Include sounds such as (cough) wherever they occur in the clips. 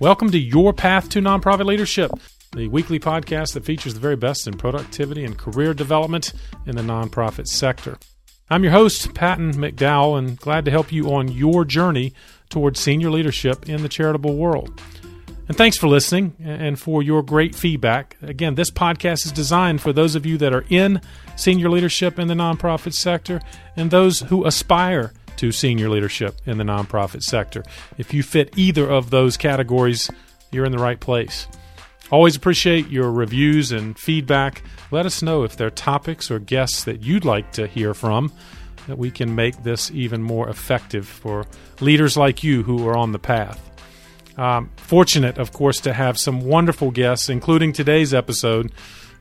Welcome to Your Path to Nonprofit Leadership, the weekly podcast that features the very best in productivity and career development in the nonprofit sector. I'm your host, Patton McDowell, and glad to help you on your journey towards senior leadership in the charitable world. And thanks for listening and for your great feedback. Again, this podcast is designed for those of you that are in senior leadership in the nonprofit sector and those who aspire to senior leadership in the nonprofit sector. If you fit either of those categories, you're in the right place. Always appreciate your reviews and feedback. Let us know if there are topics or guests that you'd like to hear from that we can make this even more effective for leaders like you who are on the path. Um, fortunate, of course, to have some wonderful guests, including today's episode,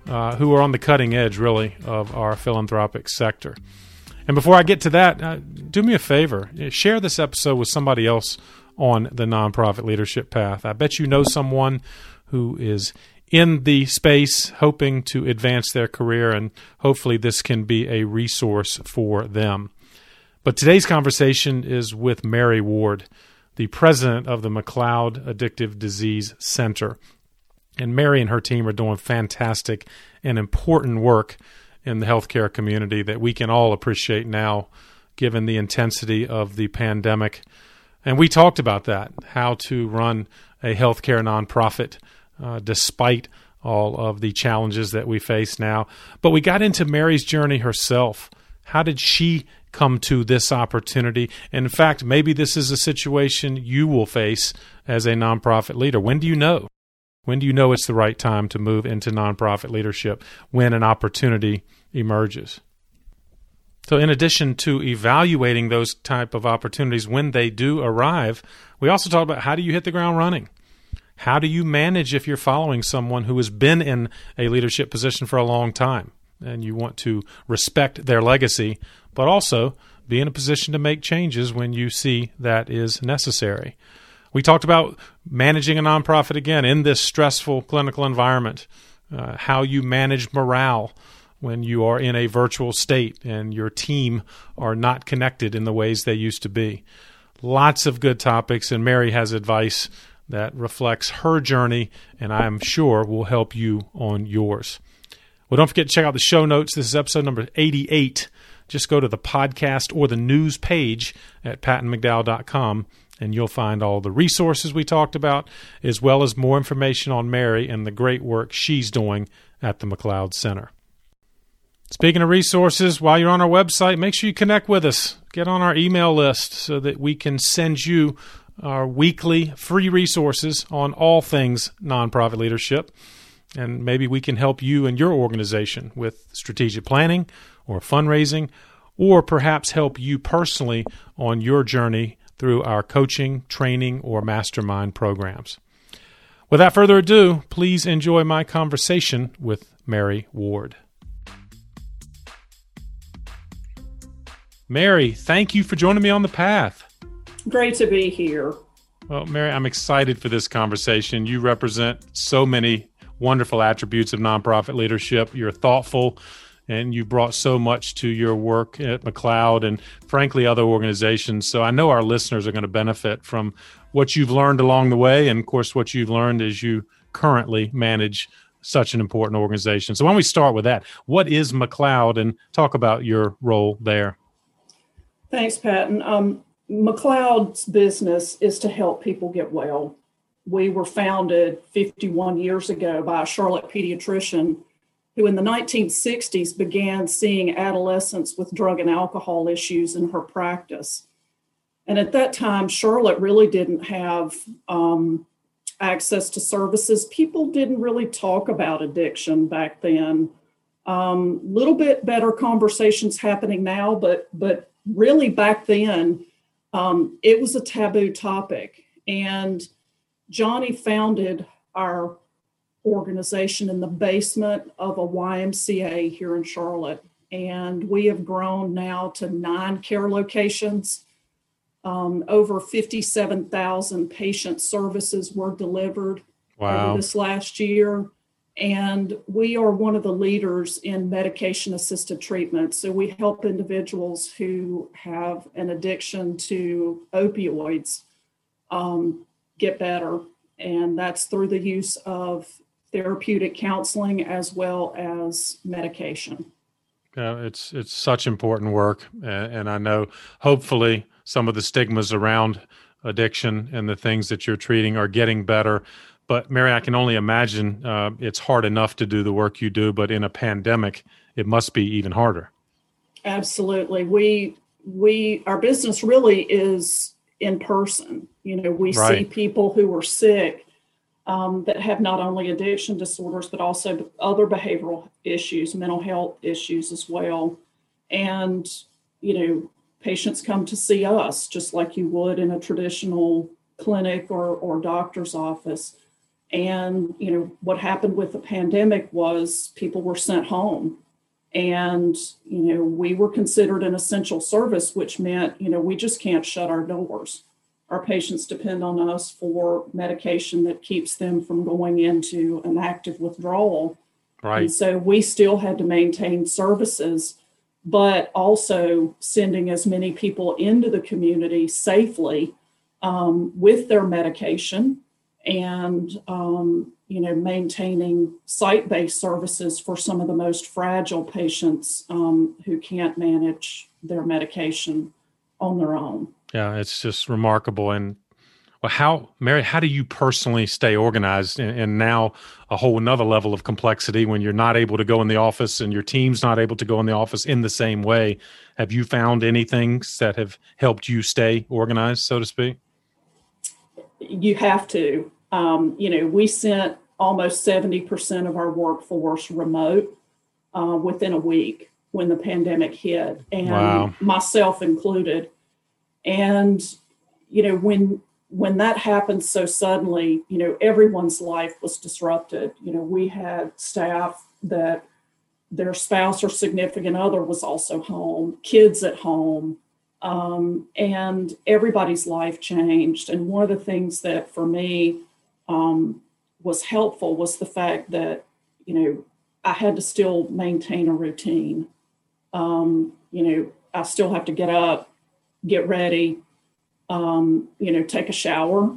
uh, who are on the cutting edge, really, of our philanthropic sector. And before I get to that, uh, do me a favor share this episode with somebody else on the nonprofit leadership path. I bet you know someone who is in the space hoping to advance their career, and hopefully, this can be a resource for them. But today's conversation is with Mary Ward the president of the McLeod Addictive Disease Center. And Mary and her team are doing fantastic and important work in the healthcare community that we can all appreciate now, given the intensity of the pandemic. And we talked about that how to run a healthcare nonprofit uh, despite all of the challenges that we face now. But we got into Mary's journey herself. How did she come to this opportunity. And in fact, maybe this is a situation you will face as a nonprofit leader. When do you know? When do you know it's the right time to move into nonprofit leadership? When an opportunity emerges. So in addition to evaluating those type of opportunities when they do arrive, we also talk about how do you hit the ground running? How do you manage if you're following someone who has been in a leadership position for a long time and you want to respect their legacy but also be in a position to make changes when you see that is necessary. We talked about managing a nonprofit again in this stressful clinical environment, uh, how you manage morale when you are in a virtual state and your team are not connected in the ways they used to be. Lots of good topics, and Mary has advice that reflects her journey, and I am sure will help you on yours. Well, don't forget to check out the show notes. This is episode number 88 just go to the podcast or the news page at pattonmcdowell.com and you'll find all the resources we talked about, as well as more information on Mary and the great work she's doing at the McLeod Center. Speaking of resources, while you're on our website, make sure you connect with us. Get on our email list so that we can send you our weekly free resources on all things nonprofit leadership. And maybe we can help you and your organization with strategic planning or fundraising, or perhaps help you personally on your journey through our coaching, training, or mastermind programs. Without further ado, please enjoy my conversation with Mary Ward. Mary, thank you for joining me on the path. Great to be here. Well, Mary, I'm excited for this conversation. You represent so many wonderful attributes of nonprofit leadership. You're thoughtful, and you brought so much to your work at McLeod and frankly other organizations. So I know our listeners are going to benefit from what you've learned along the way, and of course what you've learned as you currently manage such an important organization. So why don't we start with that? What is McLeod, and talk about your role there? Thanks, Patton. Um, McLeod's business is to help people get well. We were founded 51 years ago by a Charlotte pediatrician who in the 1960s began seeing adolescents with drug and alcohol issues in her practice. And at that time, Charlotte really didn't have um, access to services. People didn't really talk about addiction back then. A um, little bit better conversations happening now, but but really back then, um, it was a taboo topic. And Johnny founded our organization in the basement of a YMCA here in Charlotte. And we have grown now to nine care locations. Um, over 57,000 patient services were delivered wow. over this last year. And we are one of the leaders in medication assisted treatment. So we help individuals who have an addiction to opioids um, get better and that's through the use of therapeutic counseling as well as medication. Yeah, it's it's such important work, and I know hopefully some of the stigmas around addiction and the things that you're treating are getting better. But Mary, I can only imagine uh, it's hard enough to do the work you do, but in a pandemic, it must be even harder. Absolutely, we we our business really is in person. You know, we right. see people who are sick um, that have not only addiction disorders, but also other behavioral issues, mental health issues as well. And, you know, patients come to see us just like you would in a traditional clinic or, or doctor's office. And, you know, what happened with the pandemic was people were sent home. And, you know, we were considered an essential service, which meant, you know, we just can't shut our doors our patients depend on us for medication that keeps them from going into an active withdrawal. Right. And so we still had to maintain services, but also sending as many people into the community safely um, with their medication and um, you know maintaining site-based services for some of the most fragile patients um, who can't manage their medication on their own. Yeah, it's just remarkable. And well, how, Mary, how do you personally stay organized? And, and, now a whole another level of complexity when you're not able to go in the office and your team's not able to go in the office in the same way. Have you found anything that have helped you stay organized, so to speak? You have to. Um, you know, we sent almost 70% of our workforce remote uh, within a week when the pandemic hit, and wow. myself included and you know when when that happened so suddenly you know everyone's life was disrupted. You know we had staff that their spouse or significant other was also home kids at home um, and everybody's life changed. And one of the things that for me um, was helpful was the fact that you know i had to still maintain a routine. Um, you know i still have to get up get ready, um, you know, take a shower,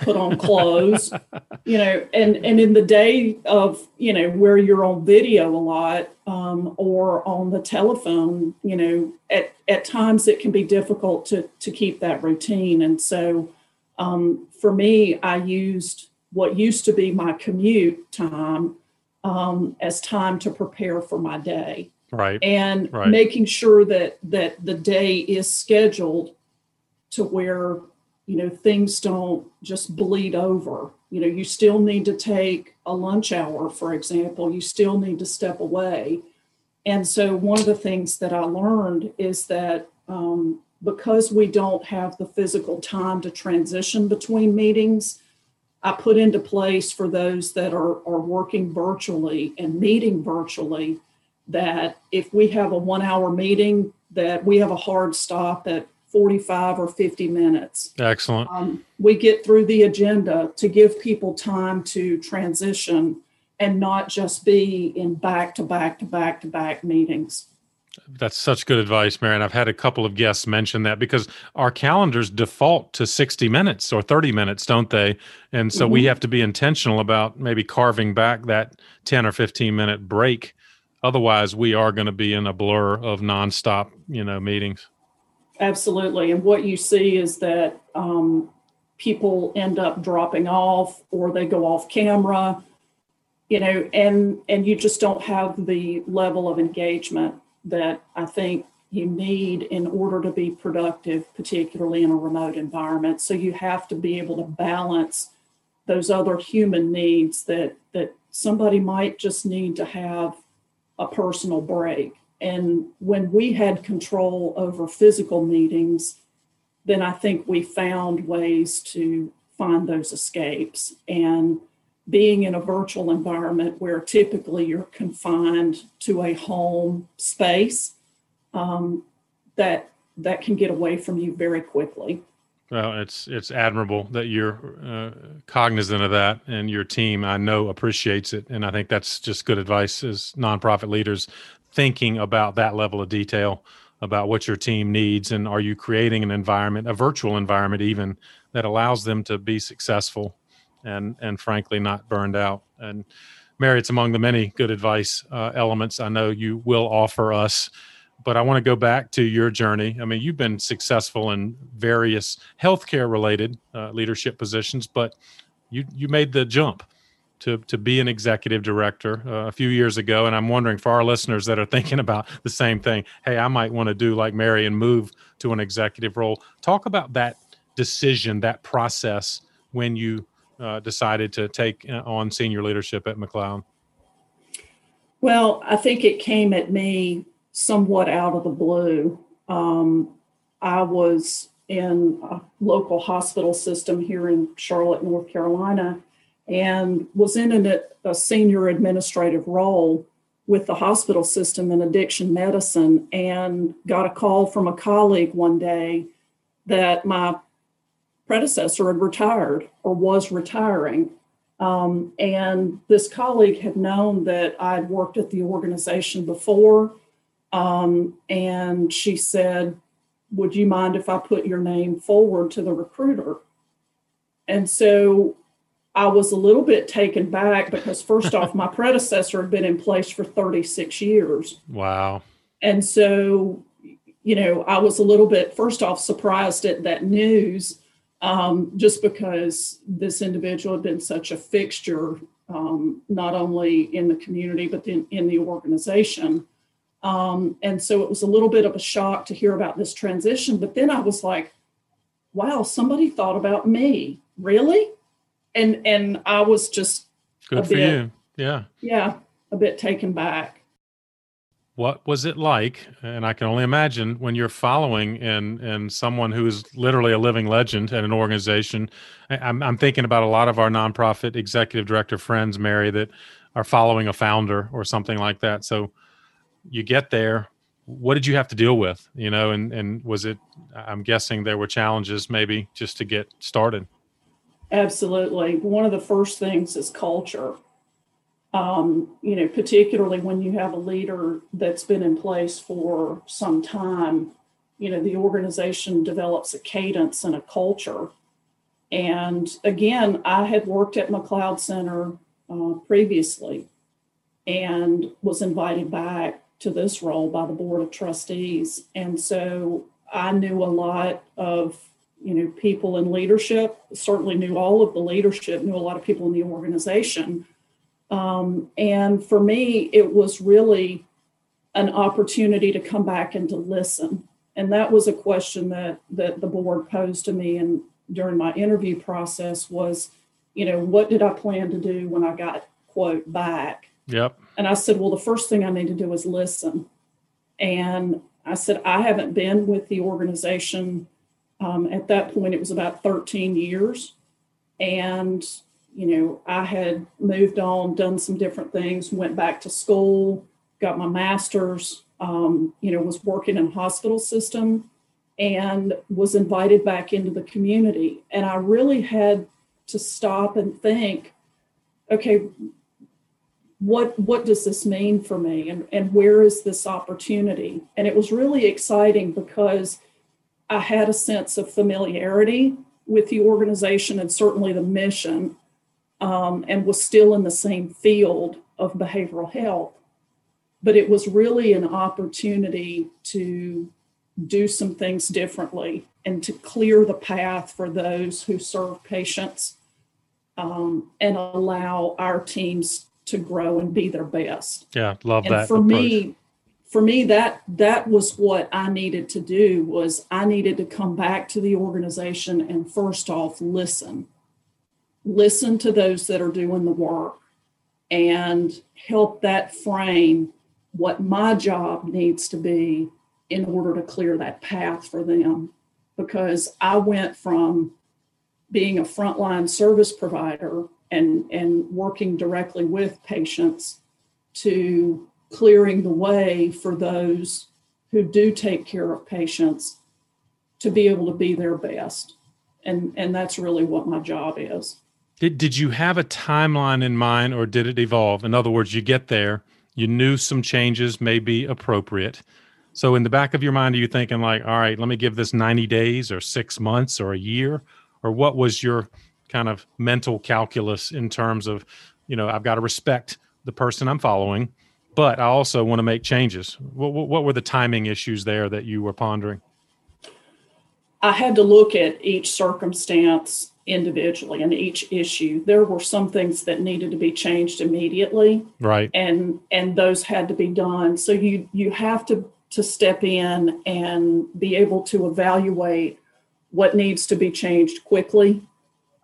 put on clothes, (laughs) you know, and and in the day of you know where you're on video a lot um, or on the telephone, you know, at at times it can be difficult to to keep that routine, and so um, for me, I used what used to be my commute time um, as time to prepare for my day right. And right. making sure that that the day is scheduled to where you know things don't just bleed over. You know you still need to take a lunch hour for example. You still need to step away. And so one of the things that i learned is that um, because we don't have the physical time to transition between meetings i put into place for those that are, are working virtually and meeting virtually that if we have a one hour meeting, that we have a hard stop at 45 or 50 minutes. Excellent. Um, we get through the agenda to give people time to transition and not just be in back to back to back to back meetings. That's such good advice, Marion. I've had a couple of guests mention that because our calendars default to 60 minutes or 30 minutes, don't they? And so mm-hmm. we have to be intentional about maybe carving back that 10 or 15 minute break Otherwise, we are going to be in a blur of nonstop, you know, meetings. Absolutely, and what you see is that um, people end up dropping off, or they go off camera, you know, and and you just don't have the level of engagement that I think you need in order to be productive, particularly in a remote environment. So you have to be able to balance those other human needs that that somebody might just need to have a personal break. And when we had control over physical meetings, then I think we found ways to find those escapes. And being in a virtual environment where typically you're confined to a home space, um, that that can get away from you very quickly. Well, it's it's admirable that you're uh, cognizant of that, and your team I know appreciates it, and I think that's just good advice as nonprofit leaders thinking about that level of detail about what your team needs, and are you creating an environment, a virtual environment even that allows them to be successful and and frankly not burned out. And Mary, it's among the many good advice uh, elements I know you will offer us. But I want to go back to your journey. I mean, you've been successful in various healthcare related uh, leadership positions, but you you made the jump to to be an executive director uh, a few years ago and i'm wondering for our listeners that are thinking about the same thing hey i might want to do like mary and move to an executive role talk about that decision that process when you uh, decided to take uh, on senior leadership at mcleod well i think it came at me somewhat out of the blue um, i was in a local hospital system here in charlotte north carolina and was in an, a senior administrative role with the hospital system in addiction medicine and got a call from a colleague one day that my predecessor had retired or was retiring. Um, and this colleague had known that I'd worked at the organization before. Um, and she said, Would you mind if I put your name forward to the recruiter? And so I was a little bit taken back because, first off, my (laughs) predecessor had been in place for 36 years. Wow. And so, you know, I was a little bit, first off, surprised at that news um, just because this individual had been such a fixture, um, not only in the community, but in, in the organization. Um, and so it was a little bit of a shock to hear about this transition. But then I was like, wow, somebody thought about me. Really? and and I was just good for bit, you. Yeah. Yeah, a bit taken back. What was it like? And I can only imagine when you're following and and someone who is literally a living legend at an organization. I'm I'm thinking about a lot of our nonprofit executive director friends, Mary, that are following a founder or something like that. So you get there. What did you have to deal with? You know, and and was it? I'm guessing there were challenges maybe just to get started. Absolutely. One of the first things is culture. Um, you know, particularly when you have a leader that's been in place for some time, you know, the organization develops a cadence and a culture. And again, I had worked at McLeod Center uh, previously and was invited back to this role by the Board of Trustees. And so I knew a lot of you know people in leadership certainly knew all of the leadership knew a lot of people in the organization. Um, and for me it was really an opportunity to come back and to listen. And that was a question that that the board posed to me and during my interview process was you know what did i plan to do when i got quote back yep and i said well the first thing i need to do is listen and i said i haven't been with the organization um, at that point, it was about 13 years. And, you know, I had moved on, done some different things, went back to school, got my master's, um, you know, was working in hospital system and was invited back into the community. And I really had to stop and think, okay, what what does this mean for me and, and where is this opportunity? And it was really exciting because I had a sense of familiarity with the organization and certainly the mission, um, and was still in the same field of behavioral health. But it was really an opportunity to do some things differently and to clear the path for those who serve patients um, and allow our teams to grow and be their best. Yeah, love and that. For approach. me, for me that that was what i needed to do was i needed to come back to the organization and first off listen listen to those that are doing the work and help that frame what my job needs to be in order to clear that path for them because i went from being a frontline service provider and and working directly with patients to clearing the way for those who do take care of patients to be able to be their best. And, and that's really what my job is. Did, did you have a timeline in mind or did it evolve? In other words, you get there, you knew some changes may be appropriate. So in the back of your mind, are you thinking like, all right, let me give this 90 days or six months or a year? Or what was your kind of mental calculus in terms of, you know, I've got to respect the person I'm following, but I also want to make changes. What, what were the timing issues there that you were pondering? I had to look at each circumstance individually and each issue. There were some things that needed to be changed immediately. Right. And and those had to be done. So you you have to to step in and be able to evaluate what needs to be changed quickly.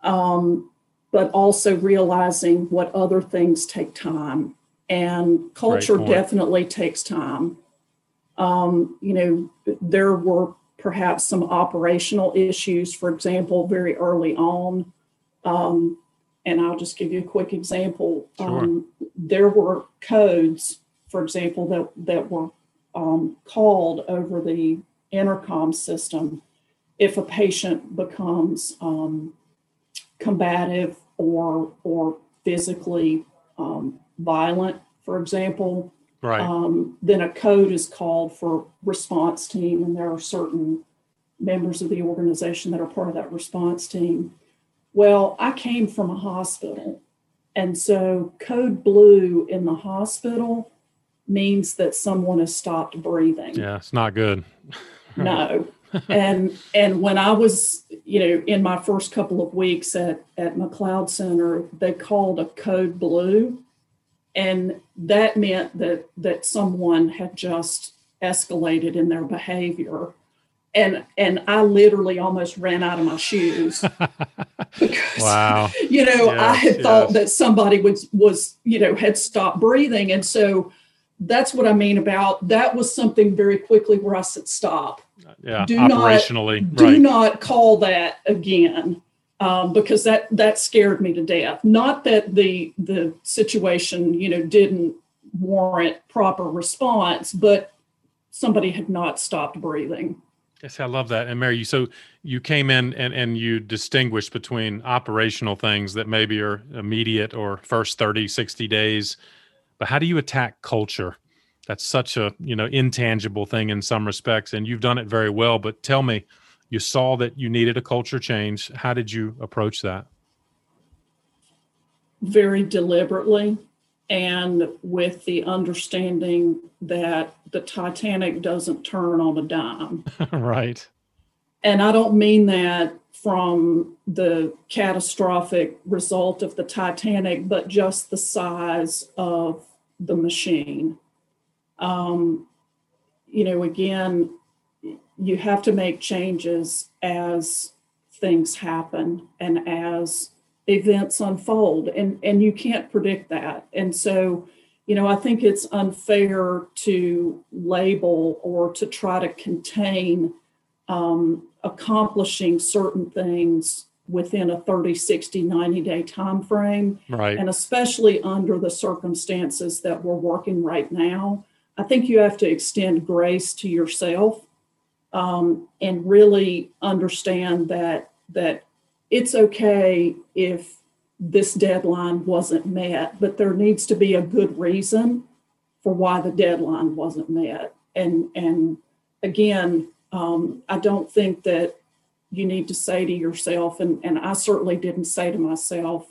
Um, but also realizing what other things take time. And culture definitely takes time. Um, you know, there were perhaps some operational issues, for example, very early on. Um, and I'll just give you a quick example. Sure. Um, there were codes, for example, that, that were um, called over the intercom system if a patient becomes um, combative or, or physically um, violent, for example Right. um, then a code is called for response team, and there are certain members of the organization that are part of that response team. Well, I came from a hospital, and so code blue in the hospital means that someone has stopped breathing. yeah, it's not good. (laughs) No. (laughs) and and when I was, you know, in my first couple of weeks at at McLeod Center, they called a code blue. And that meant that that someone had just escalated in their behavior. And and i literally almost ran out of my shoes. (laughs) Because Wow. you know i Yes, had thought that somebody was was you know had stopped breathing. And so that's what i mean about that was something very quickly where i said stop Yeah. Do not- Operationally. do not call that again um, because that that scared me to death not that the the situation you know didn't warrant proper response but somebody had not stopped breathing Yes, I love that. And Mary, you so you came in and and you distinguished between operational things that maybe are immediate or first 30, 60 days. But how do you attack culture? That's such a, you know, intangible thing in some respects and you've done it very well, but tell me, you saw that you needed a culture change. How did you approach that? very deliberately and with the understanding that the titanic doesn't turn on a dime (laughs) right. And I don't mean that from the catastrophic result of the Titanic, but just the size of the machine. Um, you know, again, you have to make changes as things happen and as events unfold, and, and you can't predict that. And so, you know, I think it's unfair to label or to try to contain um, accomplishing certain things within a 30 60 90 day time frame Right. and especially under the circumstances that we're working right now i think you have to extend grace to yourself um, and really understand that that it's okay if this deadline wasn't met but there needs to be a good reason for why the deadline wasn't met. And and again um, I don't think that you need to say to yourself, and, and I certainly didn't say to myself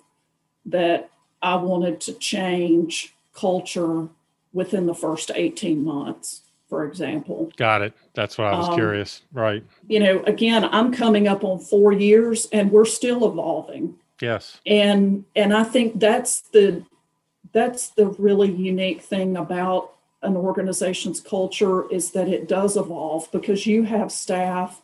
that I wanted to change culture within the first 18 months, for example. Got it. That's what I was Um, curious. Right. You know, again, I'm coming up on four years and we're still evolving. Yes. And and I think that's the that's the really unique thing about an organization's culture is that it does evolve because you have staff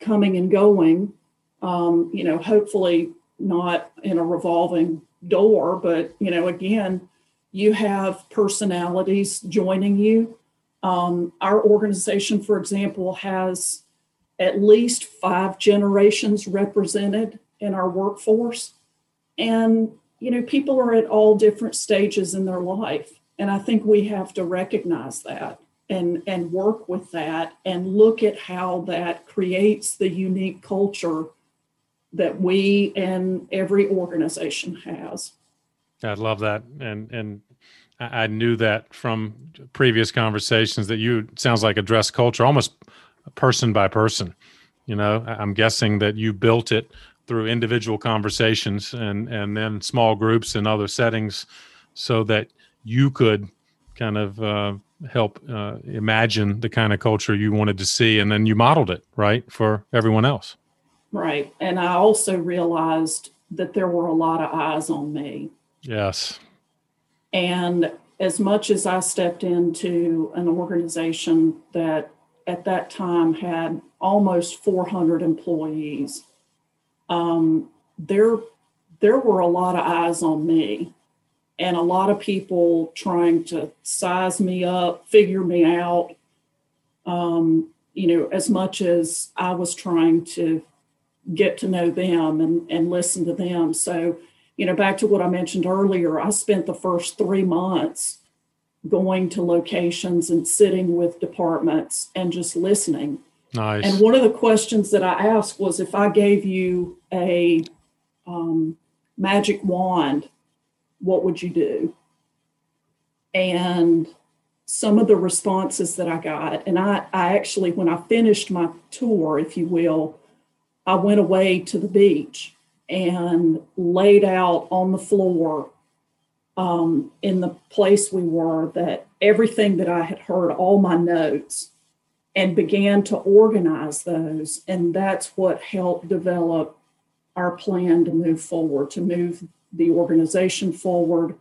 coming and going um, you know hopefully not in a revolving door but you know again you have personalities joining you. Um, our organization for example has at least five generations represented in our workforce. And you know people are at all different stages in their life. And i think we have to recognize that and and work with that and look at how that creates the unique culture that we and every organization has I love that, and and I knew that from previous conversations that you sounds like address culture almost person by person. You know, I'm guessing that you built it through individual conversations and and then small groups and other settings so that you could kind of uh, help uh, imagine the kind of culture you wanted to see. And then you modeled it right for everyone else. Right. And i also realized that there were a lot of eyes on me yes and as much as i stepped into an organization that at that time had almost 400 employees um, there there were a lot of eyes on me and a lot of people trying to size me up, figure me out. Um, you know, as much as I was trying to get to know them and, and listen to them. So, you know, back to what I mentioned earlier, I spent the first three months going to locations and sitting with departments and just listening. Nice. And one of the questions that I asked was if I gave you a um, magic wand what would you do? And some of the responses that I got, and I, I actually, when I finished my tour, if you will, I went away to the beach and laid out on the floor um, in the place we were that everything that I had heard, all my notes, and began to organize those. And that's what helped develop our plan to move forward, to move the organization forward.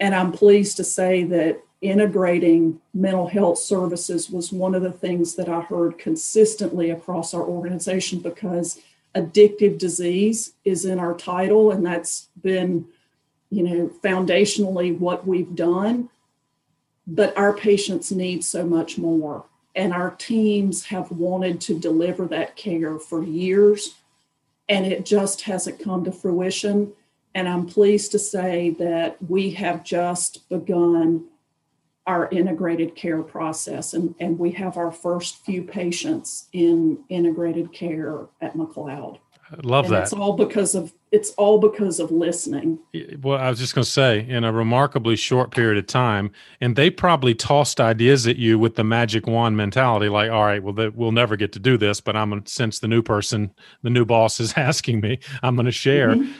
And I'm pleased to say that integrating mental health services was one of the things that I heard consistently across our organization because addictive disease is in our title, and that's been, you know, foundationally what we've done. But our patients need so much more. And our teams have wanted to deliver that care for years, and it just hasn't come to fruition. And I'm pleased to say that we have just begun our integrated care process, and, and we have our first few patients in integrated care at McLeod. I love and that. It's all because of it's all because of listening. Well, I was just going to say, in a remarkably short period of time, and they probably tossed ideas at you with the magic wand mentality, like, "All right, well, we'll never get to do this, but I'm going to, since the new person, the new boss is (laughs) asking me, I'm going to share." Mm-hmm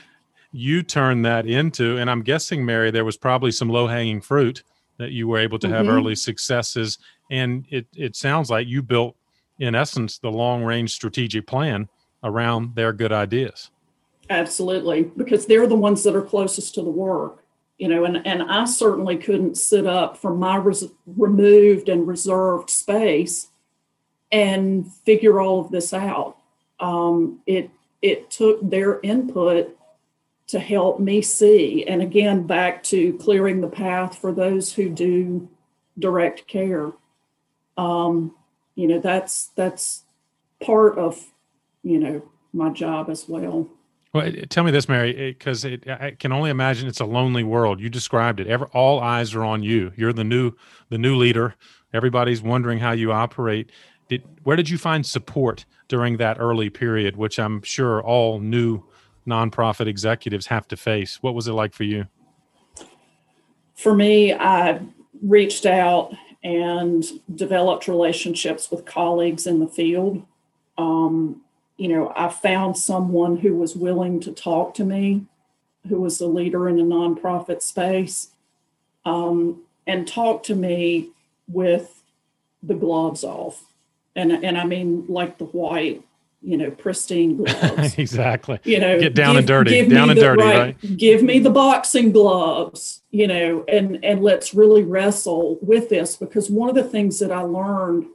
you turn that into, and I'm guessing, Mary, there was probably some low hanging fruit that you were able to have mm-hmm. early successes. And it, it sounds like you built, in essence, the long range strategic plan around their good ideas. Absolutely, because they're the ones that are closest to the work. You know, and, and I certainly couldn't sit up from my res- removed and reserved space and figure all of this out. Um, it it took their input to help me see. And again, back to clearing the path for those who do direct care. Um, you know, that's that's part of you know my job as well. Well, tell me this, Mary, because I can only imagine it's a lonely world. You described it. Every, all eyes are on you. You're the new the new leader. Everybody's wondering how you operate. Did where did you find support during that early period, which I'm sure all new nonprofit executives have to face. What was it like for you? For me, I reached out and developed relationships with colleagues in the field. Um, you know, I found someone who was willing to talk to me, who was a leader in the nonprofit space, um, and talk to me with the gloves off. And, and I mean, like the white you know, pristine gloves. (laughs) exactly. You know, get down give, and dirty, down and dirty, right, right? Give me the boxing gloves, you know, and and let's really wrestle with this because one of the things that I learned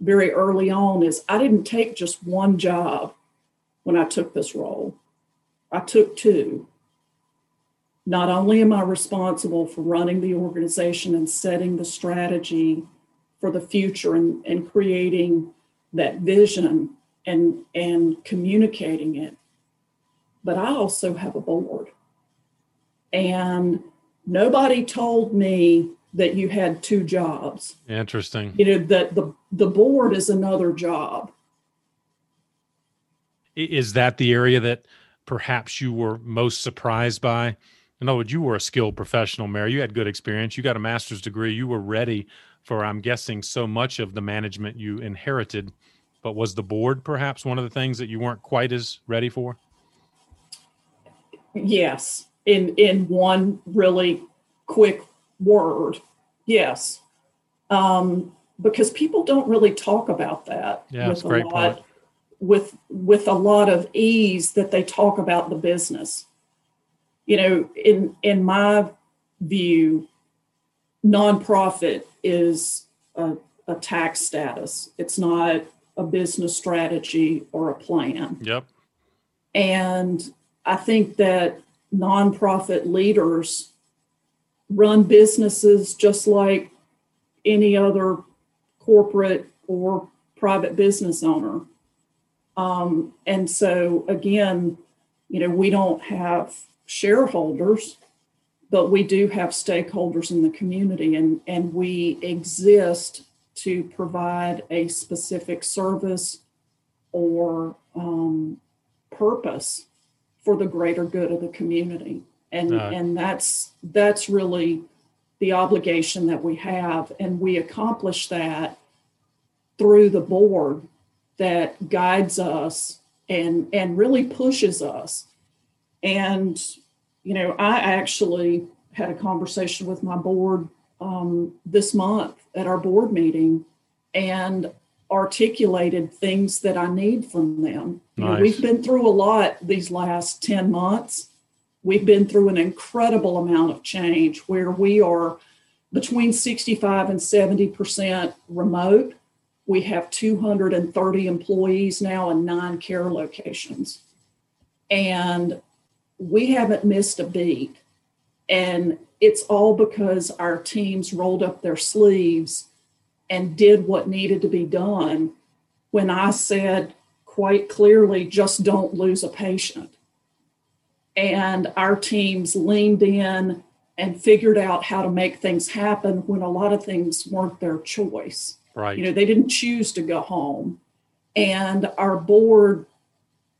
very early on is I didn't take just one job when I took this role. I took two. Not only am I responsible for running the organization and setting the strategy for the future and, and creating that vision and and communicating it. But i also have a board. And nobody told me that you had two jobs. Interesting. You know that the the board is another job. Is that the area that perhaps you were most surprised by? In other words you were a skilled professional mary you had good experience. You got a master's degree. You were ready for i'm guessing so much of the management you inherited but was the board perhaps one of the things that you weren't quite as ready for? Yes, in in one really quick word, yes, um, because people don't really talk about that. Yeah, that's a great lot, point. With with a lot of ease that they talk about the business. You know, in in my view, nonprofit is a, a tax status. It's not a business strategy or a plan. Yep. And I think that nonprofit leaders run businesses just like any other corporate or private business owner. Um, and so, again, you know, we don't have shareholders, but we do have stakeholders in the community, and, and we exist to provide a specific service or um, purpose for the greater good of the community. And uh, and that's that's really the obligation that we have. And we accomplish that through the board that guides us and and really pushes us. And you know i actually had a conversation with my board um, this month at our board meeting and articulated things that I need from them. Nice. You know, we've been through a lot these last 10 months. We've been through an incredible amount of change where we are between 65 and 70% remote. We have 230 employees now in nine care locations. And we haven't missed a beat. And it's all because our teams rolled up their sleeves and did what needed to be done when I said quite clearly, just don't lose a patient. And our teams leaned in and figured out how to make things happen when a lot of things weren't their choice. Right. You know, they didn't choose to go home. And our board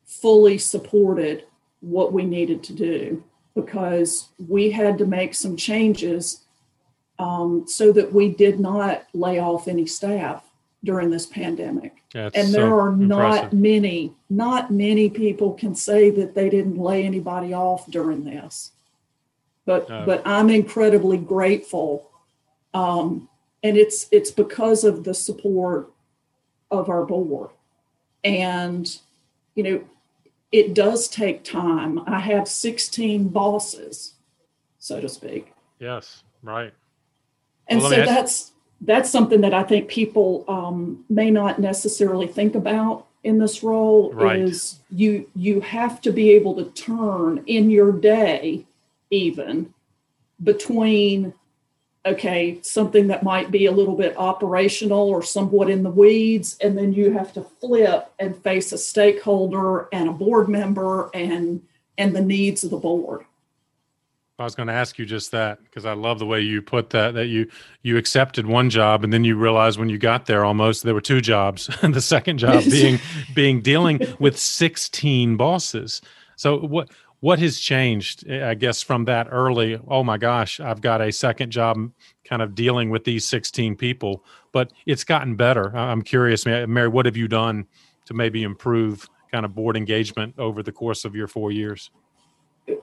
fully supported what we needed to do because we had to make some changes um, so that we did not lay off any staff during this pandemic. and there so are not impressive. many, not many people can say that they didn't lay anybody off during this. But Uh, but I'm incredibly grateful, um, and it's it's because of the support of our board, and you know, it does take time. I have 16 bosses, so to speak. Yes, right. And Well, so that's that's something that I think people um, may not necessarily think about in this role Right. is you you have to be able to turn in your day even between okay something that might be a little bit operational or somewhat in the weeds and then you have to flip and face a stakeholder and a board member and and the needs of the board I was going to ask you just that because I love the way you put that. That you you accepted one job and then you realized when you got there almost there were two jobs, and (laughs) the second job (laughs) being being dealing with sixteen bosses. So what what has changed? eh, I guess from that early. Oh my gosh, I've got a second job, kind of dealing with these sixteen people. But it's gotten better. I'm curious, Mary. What have you done to maybe improve kind of board engagement over the course of your four years?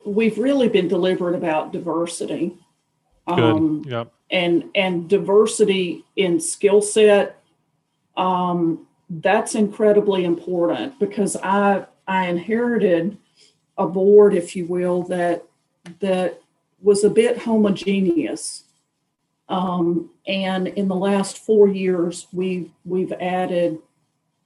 we've really been deliberate about diversity Good. um, yep. and and diversity in skill set um, that's incredibly important because i i inherited a board if you will that that was a bit homogeneous um, and in the last four years we've we've added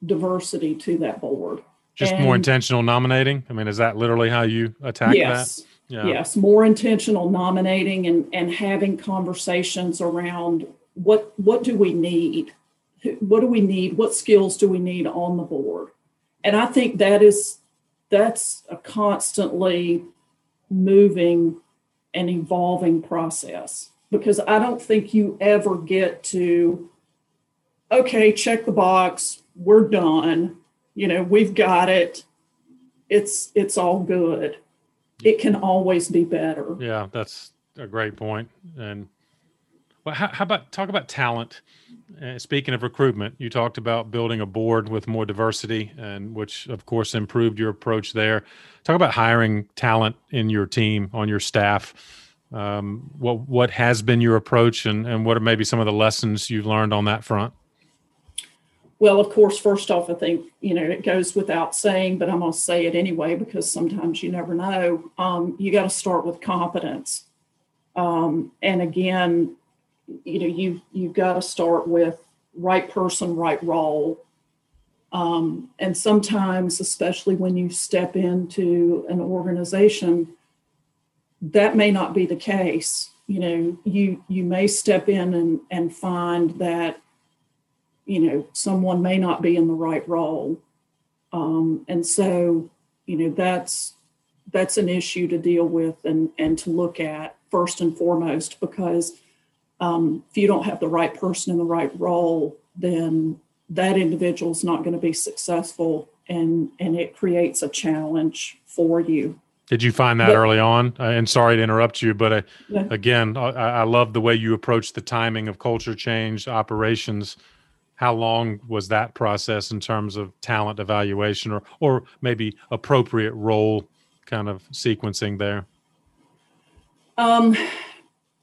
diversity to that board Just more intentional nominating. I mean, is that literally how you attack yes that? Yeah. yes more intentional nominating and and having conversations around what what do we need what do we need what skills do we need on the board and i think that is that's a constantly moving and evolving process. Because i don't think you ever get to okay check the box we're done you know we've got it it's it's all good. It can always be better. Yeah, that's a great point. And Well, how, how about talk about talent? Uh, speaking of recruitment, you talked about building a board with more diversity, and which of course improved your approach there. Talk about hiring talent in your team on your staff. Um, what what has been your approach, and and what are maybe some of the lessons you've learned on that front? Well, of course, first off, I think, you know, it goes without saying, but I'm going to say it anyway because sometimes you never know. Um, you got to start with competence. Um, and again, you know, you, you've got to start with right person, right role. Um, and sometimes, especially when you step into an organization, that may not be the case. You know, you you may step in and, and find that you know someone may not be in the right role um, and so you know that's that's an issue to deal with and and to look at first and foremost because um, if you don't have the right person in the right role then that individual is not going to be successful and and it creates a challenge for you did you find that but, early on? Uh, and sorry to interrupt you, but uh, yeah. again, I, I, love the way you approach the timing of culture change operations how long was that process in terms of talent evaluation or or maybe appropriate role kind of sequencing there um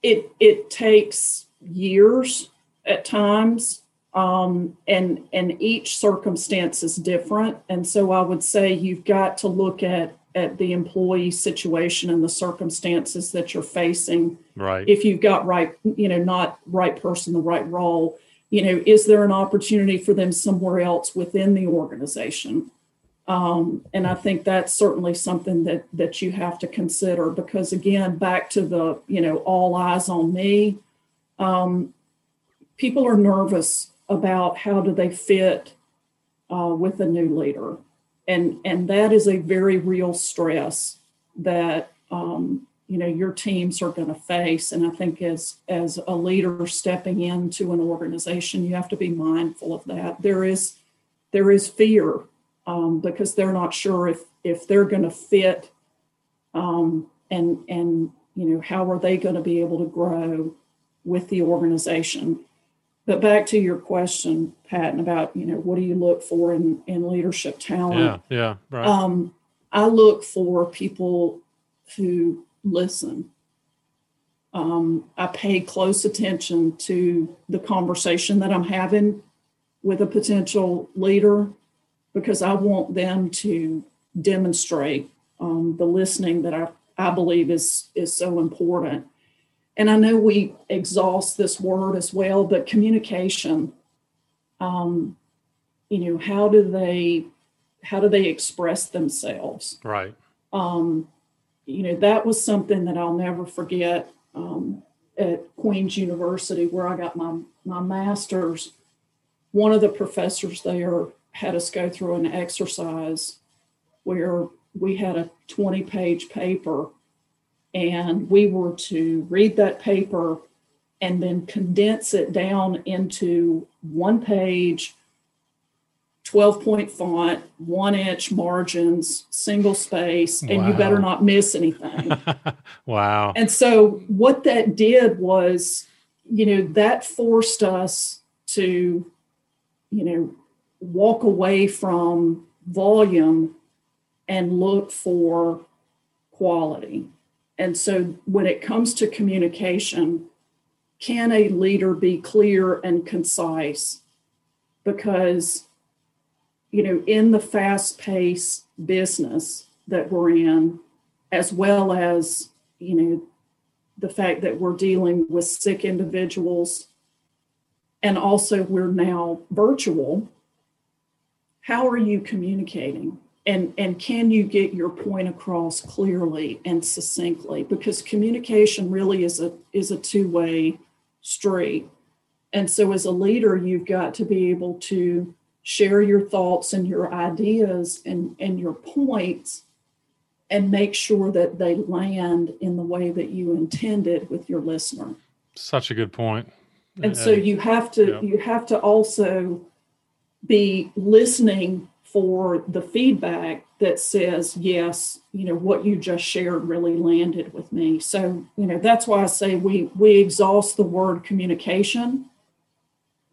it it takes years at times um and and each circumstance is different. And so i would say you've got to look at at the employee situation and the circumstances that you're facing. Right. If you've got right you know not right person the right role you know, is there an opportunity for them somewhere else within the organization? Um, and I think that's certainly something that that you have to consider because again, back to the you know all eyes on me. Um, people are nervous about how do they fit uh, with a new leader, and and that is a very real stress that um, you know your teams are going to face and i think as as a leader stepping into an organization you have to be mindful of that there is there is fear um, because they're not sure if if they're going to fit um, and and you know how are they going to be able to grow with the organization. But back to your question patton about you know what do you look for in in leadership talent? Yeah yeah right. Um, i look for people who listen. Um, I pay close attention to the conversation that I'm having with a potential leader because I want them to demonstrate um, the listening that I, I believe is is so important. And I know we exhaust this word as well, but communication. Um, you know, how do they how do they express themselves? Right. Um, you know, that was something that I'll never forget um, at Queen's University, where I got my, my master's. One of the professors there had us go through an exercise where we had a 20 page paper and we were to read that paper and then condense it down into one page 12 point font, one inch margins, single space, and wow. you better not miss anything. (laughs) wow. And so, what that did was, you know, that forced us to, you know, walk away from volume and look for quality. And so, when it comes to communication, can a leader be clear and concise? Because you know, in the fast paced business that we're in, as well as, you know, the fact that we're dealing with sick individuals and also we're now virtual, how are you communicating? And, and can you get your point across clearly and succinctly? Because communication really is a is a two-way street. And so as a leader, you've got to be able to share your thoughts and your ideas and, and your points and make sure that they land in the way that you intended with your listener such a good point and so you have to yeah. you have to also be listening for the feedback that says, yes, you know, what you just shared really landed with me. So, you know, that's why I say we we exhaust the word communication,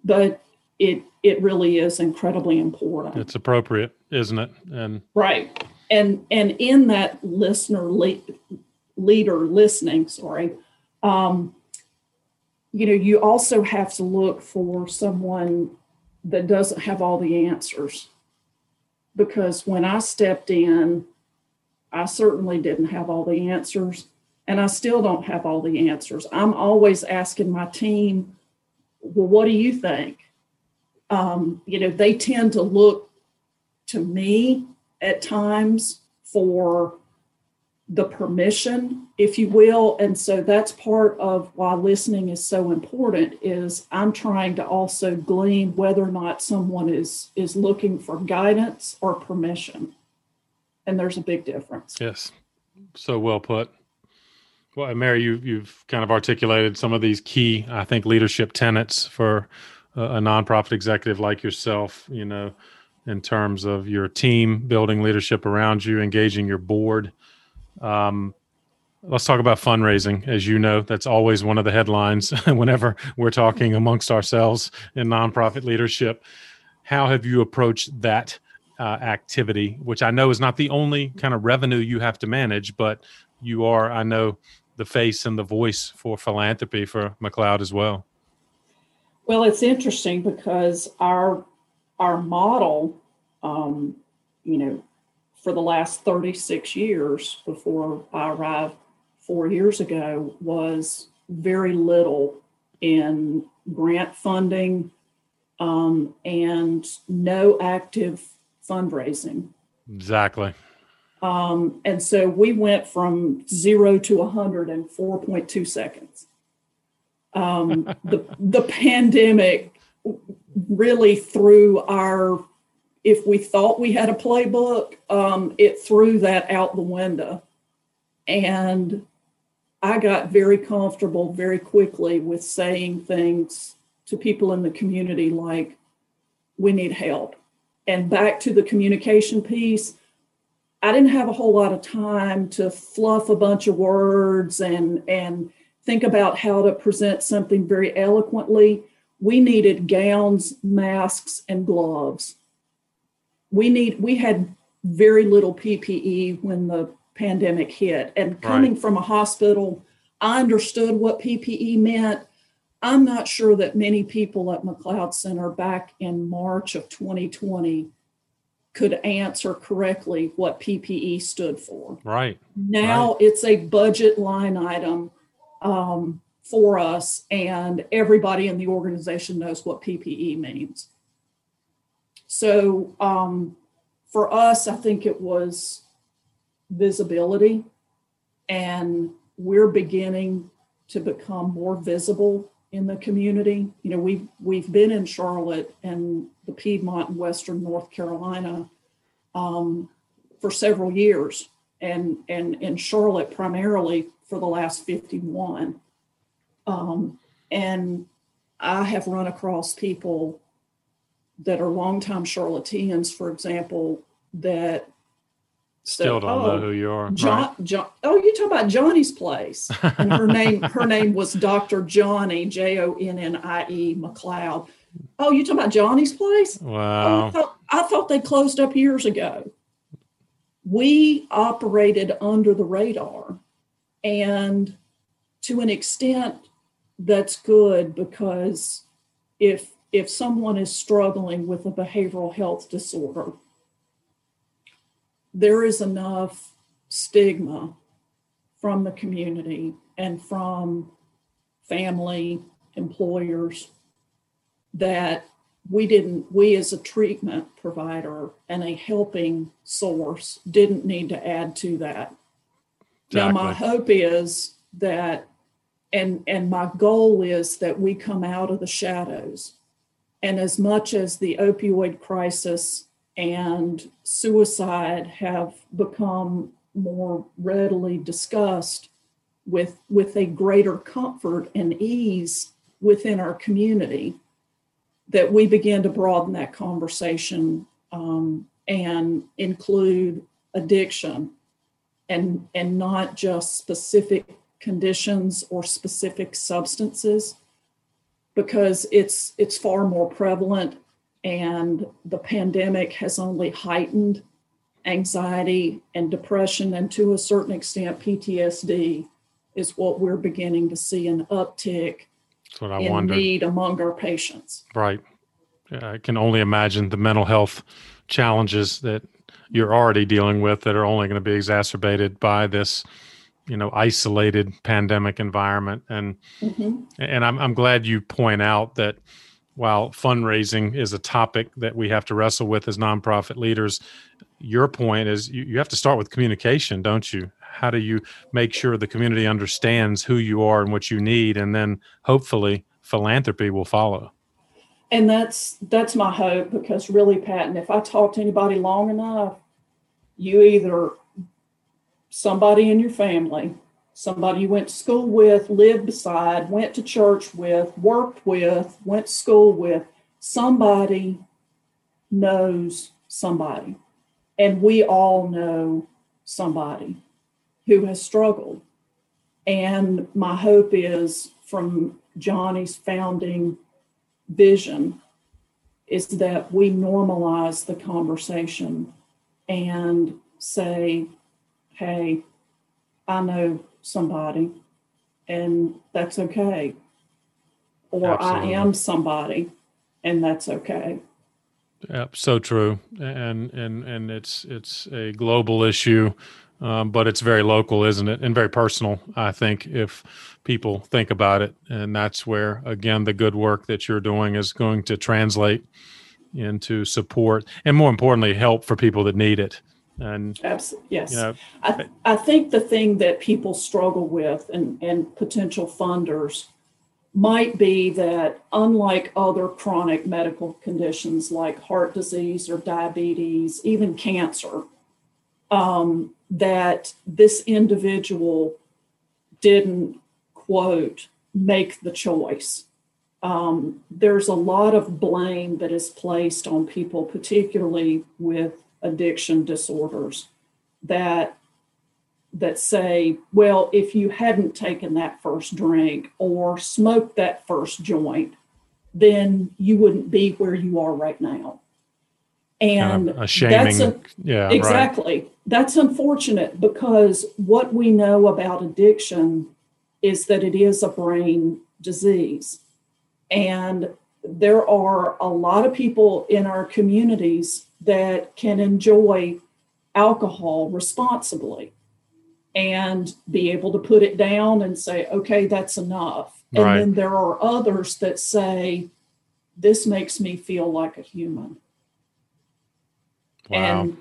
but it it really is incredibly important. It's appropriate, isn't it? And right. And and in that listener le- leader listening, sorry, um, you know, you also have to look for someone that doesn't have all the answers. Because when I stepped in, I certainly didn't have all the answers, and I still don't have all the answers. I'm always asking my team, well, what do you think? Um, you know, they tend to look to me at times for the permission if you will and so that's part of why listening is so important is i'm trying to also glean whether or not someone is is looking for guidance or permission. And there's a big difference. Yes. So well put. Well mary you, you've kind of articulated some of these key i think leadership tenets for a, a nonprofit executive like yourself you know in terms of your team building leadership around you engaging your board. Um, let's talk about fundraising. As you know, that's always one of the headlines (laughs) whenever we're talking amongst ourselves in nonprofit leadership. How have you approached that uh, activity, which I know is not the only kind of revenue you have to manage, but you are, I know, the face and the voice for philanthropy for McLeod as well. Well, it's interesting because our our model, um, you know, for the last 36 years before I arrived four years ago was very little in grant funding um, and no active fundraising. Exactly. Um, and so we went from zero to 100 in 4.2 seconds. Um, the, the pandemic really threw our if we thought we had a playbook, um, it threw that out the window. And I got very comfortable very quickly with saying things to people in the community like, we need help. And back to the communication piece, I didn't have a whole lot of time to fluff a bunch of words and, and think about how to present something very eloquently. We needed gowns, masks, and gloves we need we had very little PPE when the pandemic hit. And coming right. from a hospital, I understood what PPE meant. I'm not sure that many people at McLeod Center back in March of 2020 could answer correctly what PPE stood for. Right. Now right. it's a budget line item um, for us, and everybody in the organization knows what PPE means. So um, for us, I think it was visibility, and we're beginning to become more visible in the community. You know, we've we've been in Charlotte and the Piedmont and Western North Carolina um, for several years, and and in Charlotte primarily for the last 51. Um, and I have run across people that are longtime Charlotteans, for example, that still don't oh, know who you are. John, right? John, oh, you talk about Jonnie's place, and her name her name was Dr. Jonnie, J O N N I E McLeod. Oh, you talk about Jonnie's place? Wow. Oh, I, thought, I thought they closed up years ago. We operated under the radar, and to an extent, that's good because if if someone is struggling with a behavioral health disorder, there is enough stigma from the community and from family, employers that we didn't, we as a treatment provider and a helping source didn't need to add to that. Exactly. Now, my hope is that, and, and my goal is that we come out of the shadows and as much as the opioid crisis and suicide have become more readily discussed with, with a greater comfort and ease within our community, that we begin to broaden that conversation um, and include addiction and and not just specific conditions or specific substances because it's it's far more prevalent and the pandemic has only heightened anxiety and depression and to a certain extent PTSD is what we're beginning to see an uptick That's what I in wondered. need among our patients. Right. I can only imagine the mental health challenges that you're already dealing with that are only going to be exacerbated by this, you know, isolated pandemic environment. And Mhm. and I'm I'm glad you point out that while fundraising is a topic that we have to wrestle with as nonprofit leaders, your point is you, you have to start with communication, don't you? How do you make sure the community understands who you are and what you need, and then hopefully philanthropy will follow. And that's that's my hope because really, Patton, if I talk to anybody long enough, you either somebody in your family, somebody you went to school with, lived beside, went to church with, worked with, went to school with, somebody knows somebody. And we all know somebody who has struggled. And my hope is from Jonnie's founding vision is that we normalize the conversation and say, hey, I know somebody, and that's okay. Or Absolutely. I am somebody, and that's okay. Yep, so true, and and and it's it's a global issue, um, but it's very local, isn't it? And very personal. I think if people think about it, and that's where again the good work that you're doing is going to translate into support, and more importantly, help for people that need it. And Absolutely. Yes. you know, I, I think the thing that people struggle with and, and potential funders might be that unlike other chronic medical conditions like heart disease or diabetes, even cancer, um, that this individual didn't quote make the choice. Um, there's a lot of blame that is placed on people, particularly with addiction disorders, that that say, well, if you hadn't taken that first drink or smoked that first joint, then you wouldn't be where you are right now. And kind a shaming. that's a, yeah, right. Exactly. That's unfortunate because what we know about addiction is that it is a brain disease. And there are a lot of people in our communities that can enjoy alcohol responsibly and be able to put it down and say, okay, that's enough. And Right. then there are others that say, this makes me feel like a human. Wow. And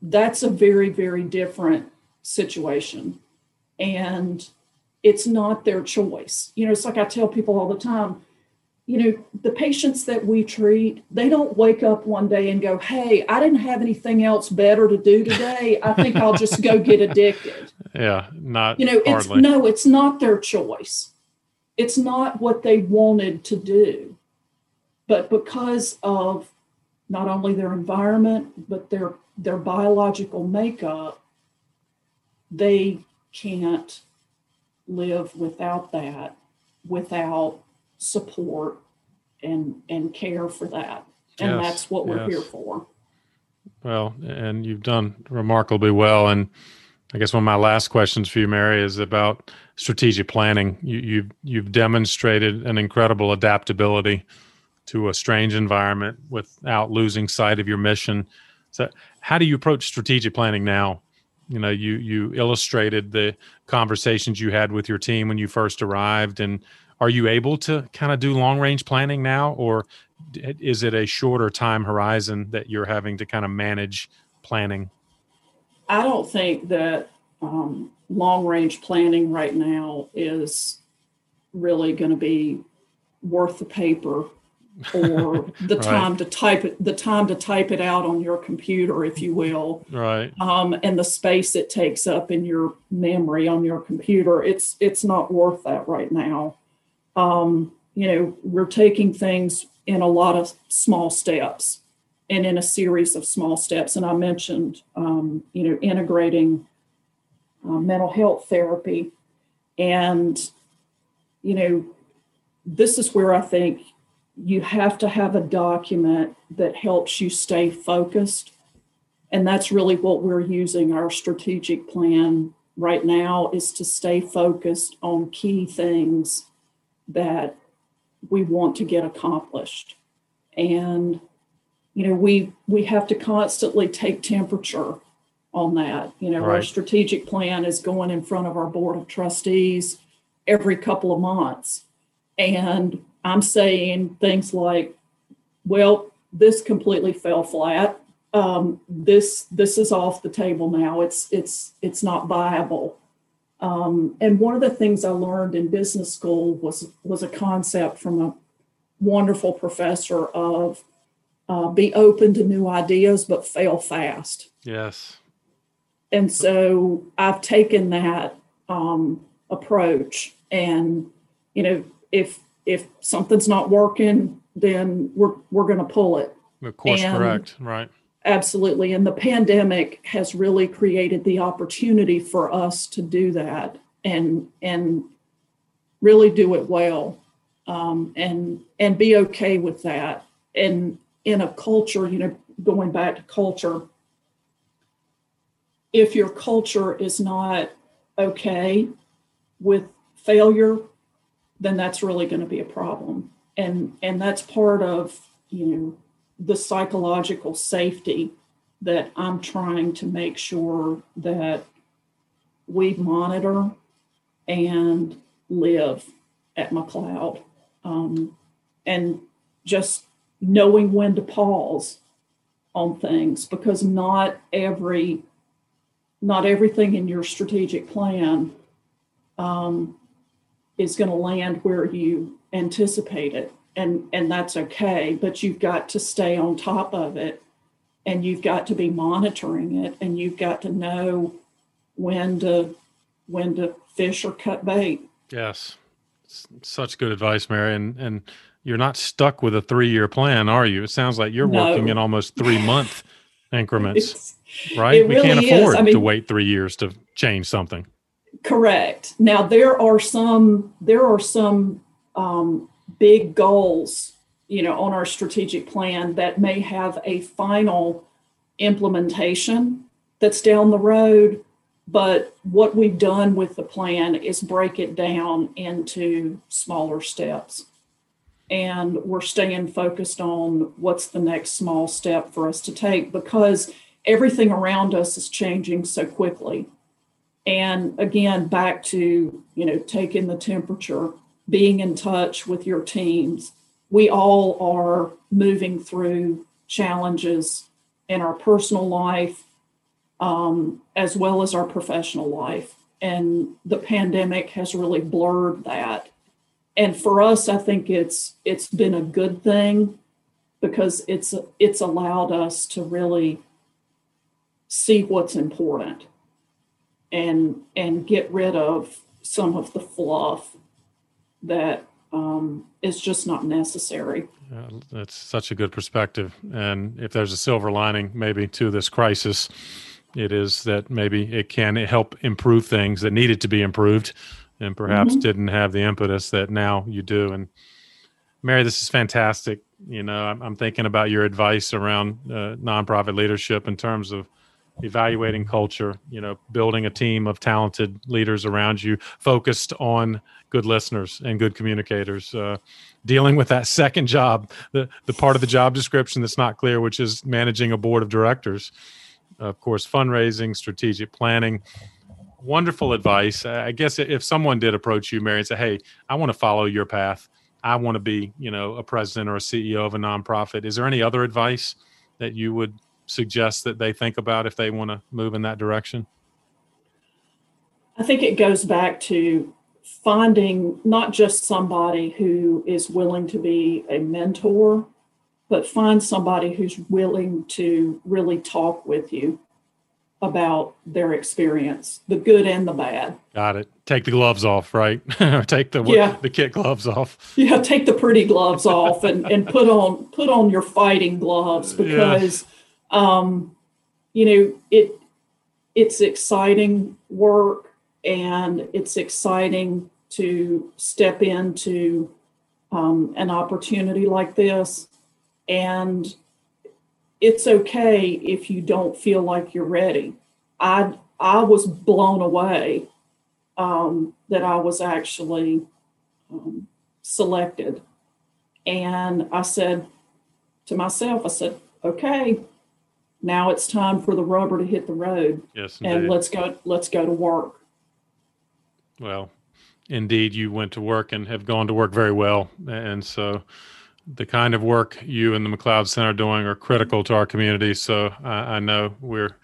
that's a very, very different situation. And it's not their choice. You know, it's like I tell people all the time, you know, the patients that we treat, they don't wake up one day and go, Hey, I didn't have anything else better to do today. I think I'll just go get addicted. (laughs) yeah, not You know, it's no, it's not their choice. It's not what they wanted to do. But because of not only their environment, but their their biological makeup, they can't live without that, without support and and care for that. And Yes, that's what we're yes. here for. Well, and you've done remarkably well. And I guess one of my last questions for you, Mary, is about strategic planning. You, you've you've demonstrated an incredible adaptability to a strange environment without losing sight of your mission. So, how do you approach strategic planning now? You know, you you illustrated the conversations you had with your team when you first arrived, and are you able to kind of do long range planning now, or is it a shorter time horizon that you're having to kind of manage planning? I don't think that um, long range planning right now is really going to be worth the paper or (laughs) the Right. time to type it the time to type it out on your computer if you will Right. um, and the space it takes up in your memory on your computer it's it's not worth that right now um, you know we're taking things in a lot of small steps and in a series of small steps. And I mentioned, um, you know, integrating uh, mental health therapy. And, you know, this is where I think you have to have a document that helps you stay focused. And that's really what we're using our strategic plan right now is to stay focused on key things that we want to get accomplished. And you know, we we have to constantly take temperature on that. You know, right. our strategic plan is going in front of our board of trustees every couple of months. And I'm saying things like, well, this completely fell flat. Um, this this is off the table now. It's it's it's not viable. Um, and one of the things I learned in business school was was a concept from a wonderful professor of uh, be open to new ideas but fail fast. Yes. And so I've taken that um, approach, and you know, if if something's not working, then we're we're going to pull it. Of course, and correct, right? Absolutely, and the pandemic has really created the opportunity for us to do that and and really do it well, um, and and be okay with that. And in a culture, you know, going back to culture, if your culture is not okay with failure, then that's really going to be a problem. And and that's part of, you know, the psychological safety that I'm trying to make sure that we monitor and live at McLeod. Um, and just knowing when to pause on things because not every not everything in your strategic plan um, is going to land where you anticipate it and and that's okay but you've got to stay on top of it and you've got to be monitoring it and you've got to know when to when to fish or cut bait yes such good advice mary and and you're not stuck with a three year plan, are you? It sounds like you're no. working in almost three month (laughs) increments, right? we can't afford I mean, to wait three years to change something. Correct. Now there are some there are some um, big goals, you know, on our strategic plan that may have a final implementation that's down the road. But what we've done with the plan is break it down into smaller steps and we're staying focused on what's the next small step for us to take because everything around us is changing so quickly and again back to you know taking the temperature being in touch with your teams. We all are moving through challenges in our personal life um, as well as our professional life. And the pandemic has really blurred that. And for us i think it's it's been a good thing because it's it's allowed us to really see what's important and and get rid of some of the fluff that um, is just not necessary. Yeah, that's such a good perspective. And if there's a silver lining, maybe to this crisis, it is that maybe it can help improve things that needed to be improved and perhaps mm-hmm. didn't have the impetus that now you do. And Mary, this is fantastic. You know, I'm, I'm thinking about your advice around uh, nonprofit leadership in terms of evaluating culture, you know, building a team of talented leaders around you, focused on good listeners and good communicators, uh, dealing with that second job, the, the part of the job description that's not clear, which is managing a board of directors. Of course, fundraising, strategic planning, wonderful advice. I guess if someone did approach you, Mary, and say, "Hey, I want to follow your path. I want to be, you know, a president or a CEO of a nonprofit." Is there any other advice that you would suggest that they think about if they want to move in that direction? I think it goes back to finding not just somebody who is willing to be a mentor, but find somebody who's willing to really talk with you about their experience, the good and the bad. Got it. Take the gloves off, right? (laughs) take the Yeah. the kit gloves off. Yeah, take the pretty gloves off and, and put on put on your fighting gloves because um, you know it it's exciting work and it's exciting to step into um, an opportunity like this and it's okay if you don't feel like you're ready. I I was blown away um, that I was actually um, selected, and I said to myself, I said, "Okay, now it's time for the rubber to hit the road, Yes, and let's go. Let's go to work." Well, indeed, you went to work and have gone to work very well. And so the kind of work you and the McLeod Center are doing are critical to our community. So I, I know we're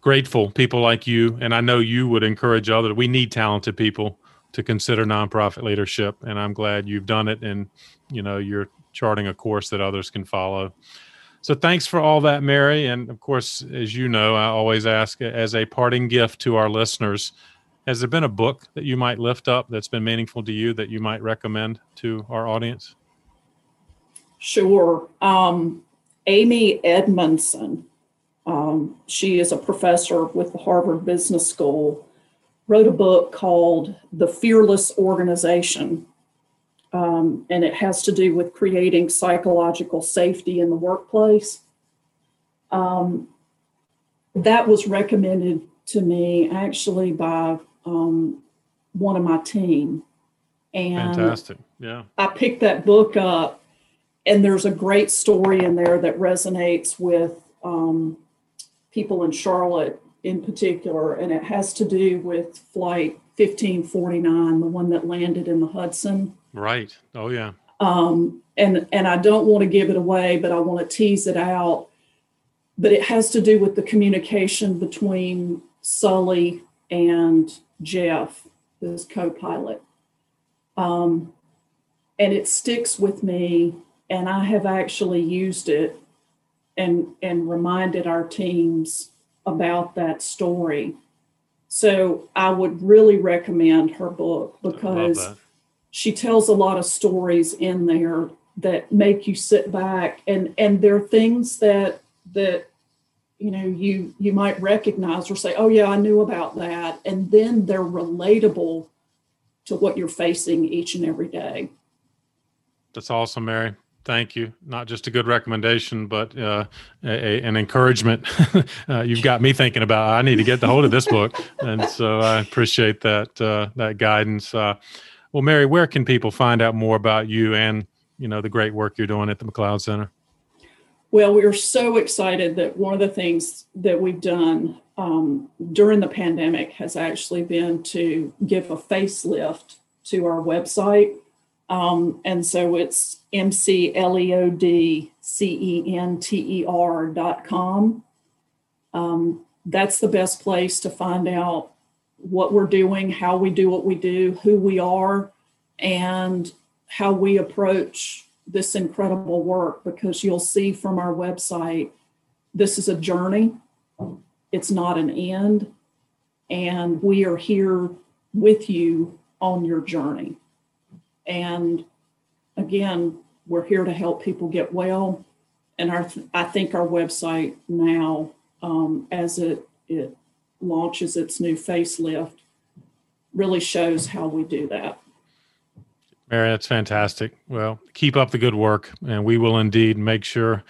grateful, people like you, and I know you would encourage others. We need talented people to consider nonprofit leadership, and I'm glad you've done it. And you know, you're charting a course that others can follow. So thanks for all that, Mary. And of course, as you know, I always ask as a parting gift to our listeners has there been a book that you might lift up that's been meaningful to you that you might recommend to our audience? Sure. Um, Amy Edmondson, um, she is a professor with the Harvard Business School, wrote a book called The Fearless Organization. Um, and it has to do with creating psychological safety in the workplace. Um, that was recommended to me actually by um, one of my team. And Fantastic. Yeah. I picked that book up, and there's a great story in there that resonates with um, people in Charlotte in particular, and it has to do with Flight 1549, the one that landed in the Hudson. Right. Oh, yeah. Um, and and I don't want to give it away, but I want to tease it out. But it has to do with the communication between Sully and Jeff, his co-pilot. Um, and it sticks with me, and I have actually used it and and reminded our teams about that story. So I would really recommend her book because. She tells a lot of stories in there that make you sit back and and there are things that that you know you you might recognize or say oh yeah i knew about that and then they're relatable to what you're facing each and every day That's awesome, Mary. Thank you. Not just a good recommendation, but uh, a, an encouragement. (laughs) uh, you've got me thinking about. I need to get the hold of this book, and so I appreciate that uh, that guidance. Well, Mary, where can people find out more about you and you know the great work you're doing at the McLeod Center? Well, we are so excited that one of the things that we've done um, during the pandemic has actually been to give a facelift to our website. Um, and so it's M C L E O D C E N T E R dot com. Um, that's the best place to find out what we're doing, how we do what we do, who we are, and how we approach this incredible work because you'll see from our website this is a journey, it's not an end, and we are here with you on your journey. And again, we're here to help people get well. And our, I think our website now, um, as it, it launches its new facelift, really shows how we do that. Mary, that's fantastic. Well, keep up the good work, and we will indeed make sure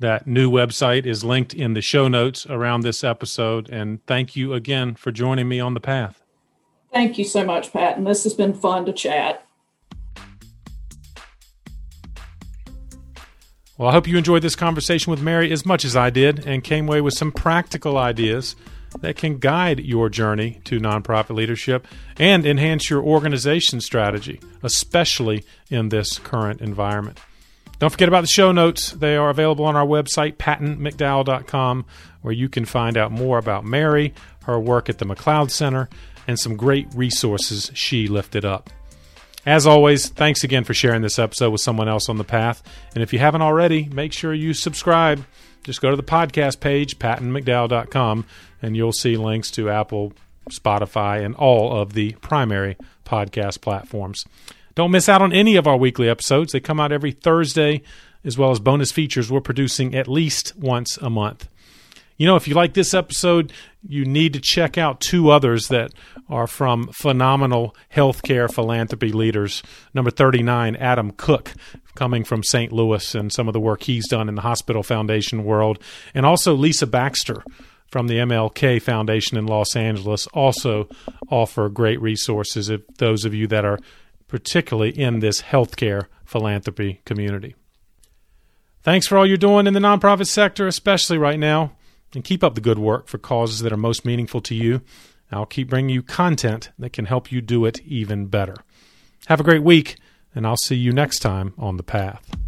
that new website is linked in the show notes around this episode. And thank you again for joining me on the path. Thank you so much, Pat. And this has been fun to chat. Well, I hope you enjoyed this conversation with Mary as much as I did and came away with some practical ideas that can guide your journey to nonprofit leadership and enhance your organization strategy, especially in this current environment. Don't forget about the show notes. They are available on our website, pattonmcdowell.com, where you can find out more about Mary, her work at the McLeod Center, and some great resources she lifted up. As always, thanks again for sharing this episode with someone else on the path. And if you haven't already, make sure you subscribe just go to the podcast page, pattonmcdowell.com, and you'll see links to Apple, Spotify, and all of the primary podcast platforms. Don't miss out on any of our weekly episodes. They come out every Thursday, as well as bonus features we're producing at least once a month. You know, if you like this episode, you need to check out two others that are from phenomenal healthcare philanthropy leaders. Number 39, Adam Cook, coming from St. Louis and some of the work he's done in the hospital foundation world. And also Lisa Baxter from the MLK Foundation in Los Angeles also offer great resources if those of you that are particularly in this healthcare philanthropy community. Thanks for all you're doing in the nonprofit sector, especially right now and keep up the good work for causes that are most meaningful to you. I'll keep bringing you content that can help you do it even better. Have a great week, and I'll see you next time on The Path.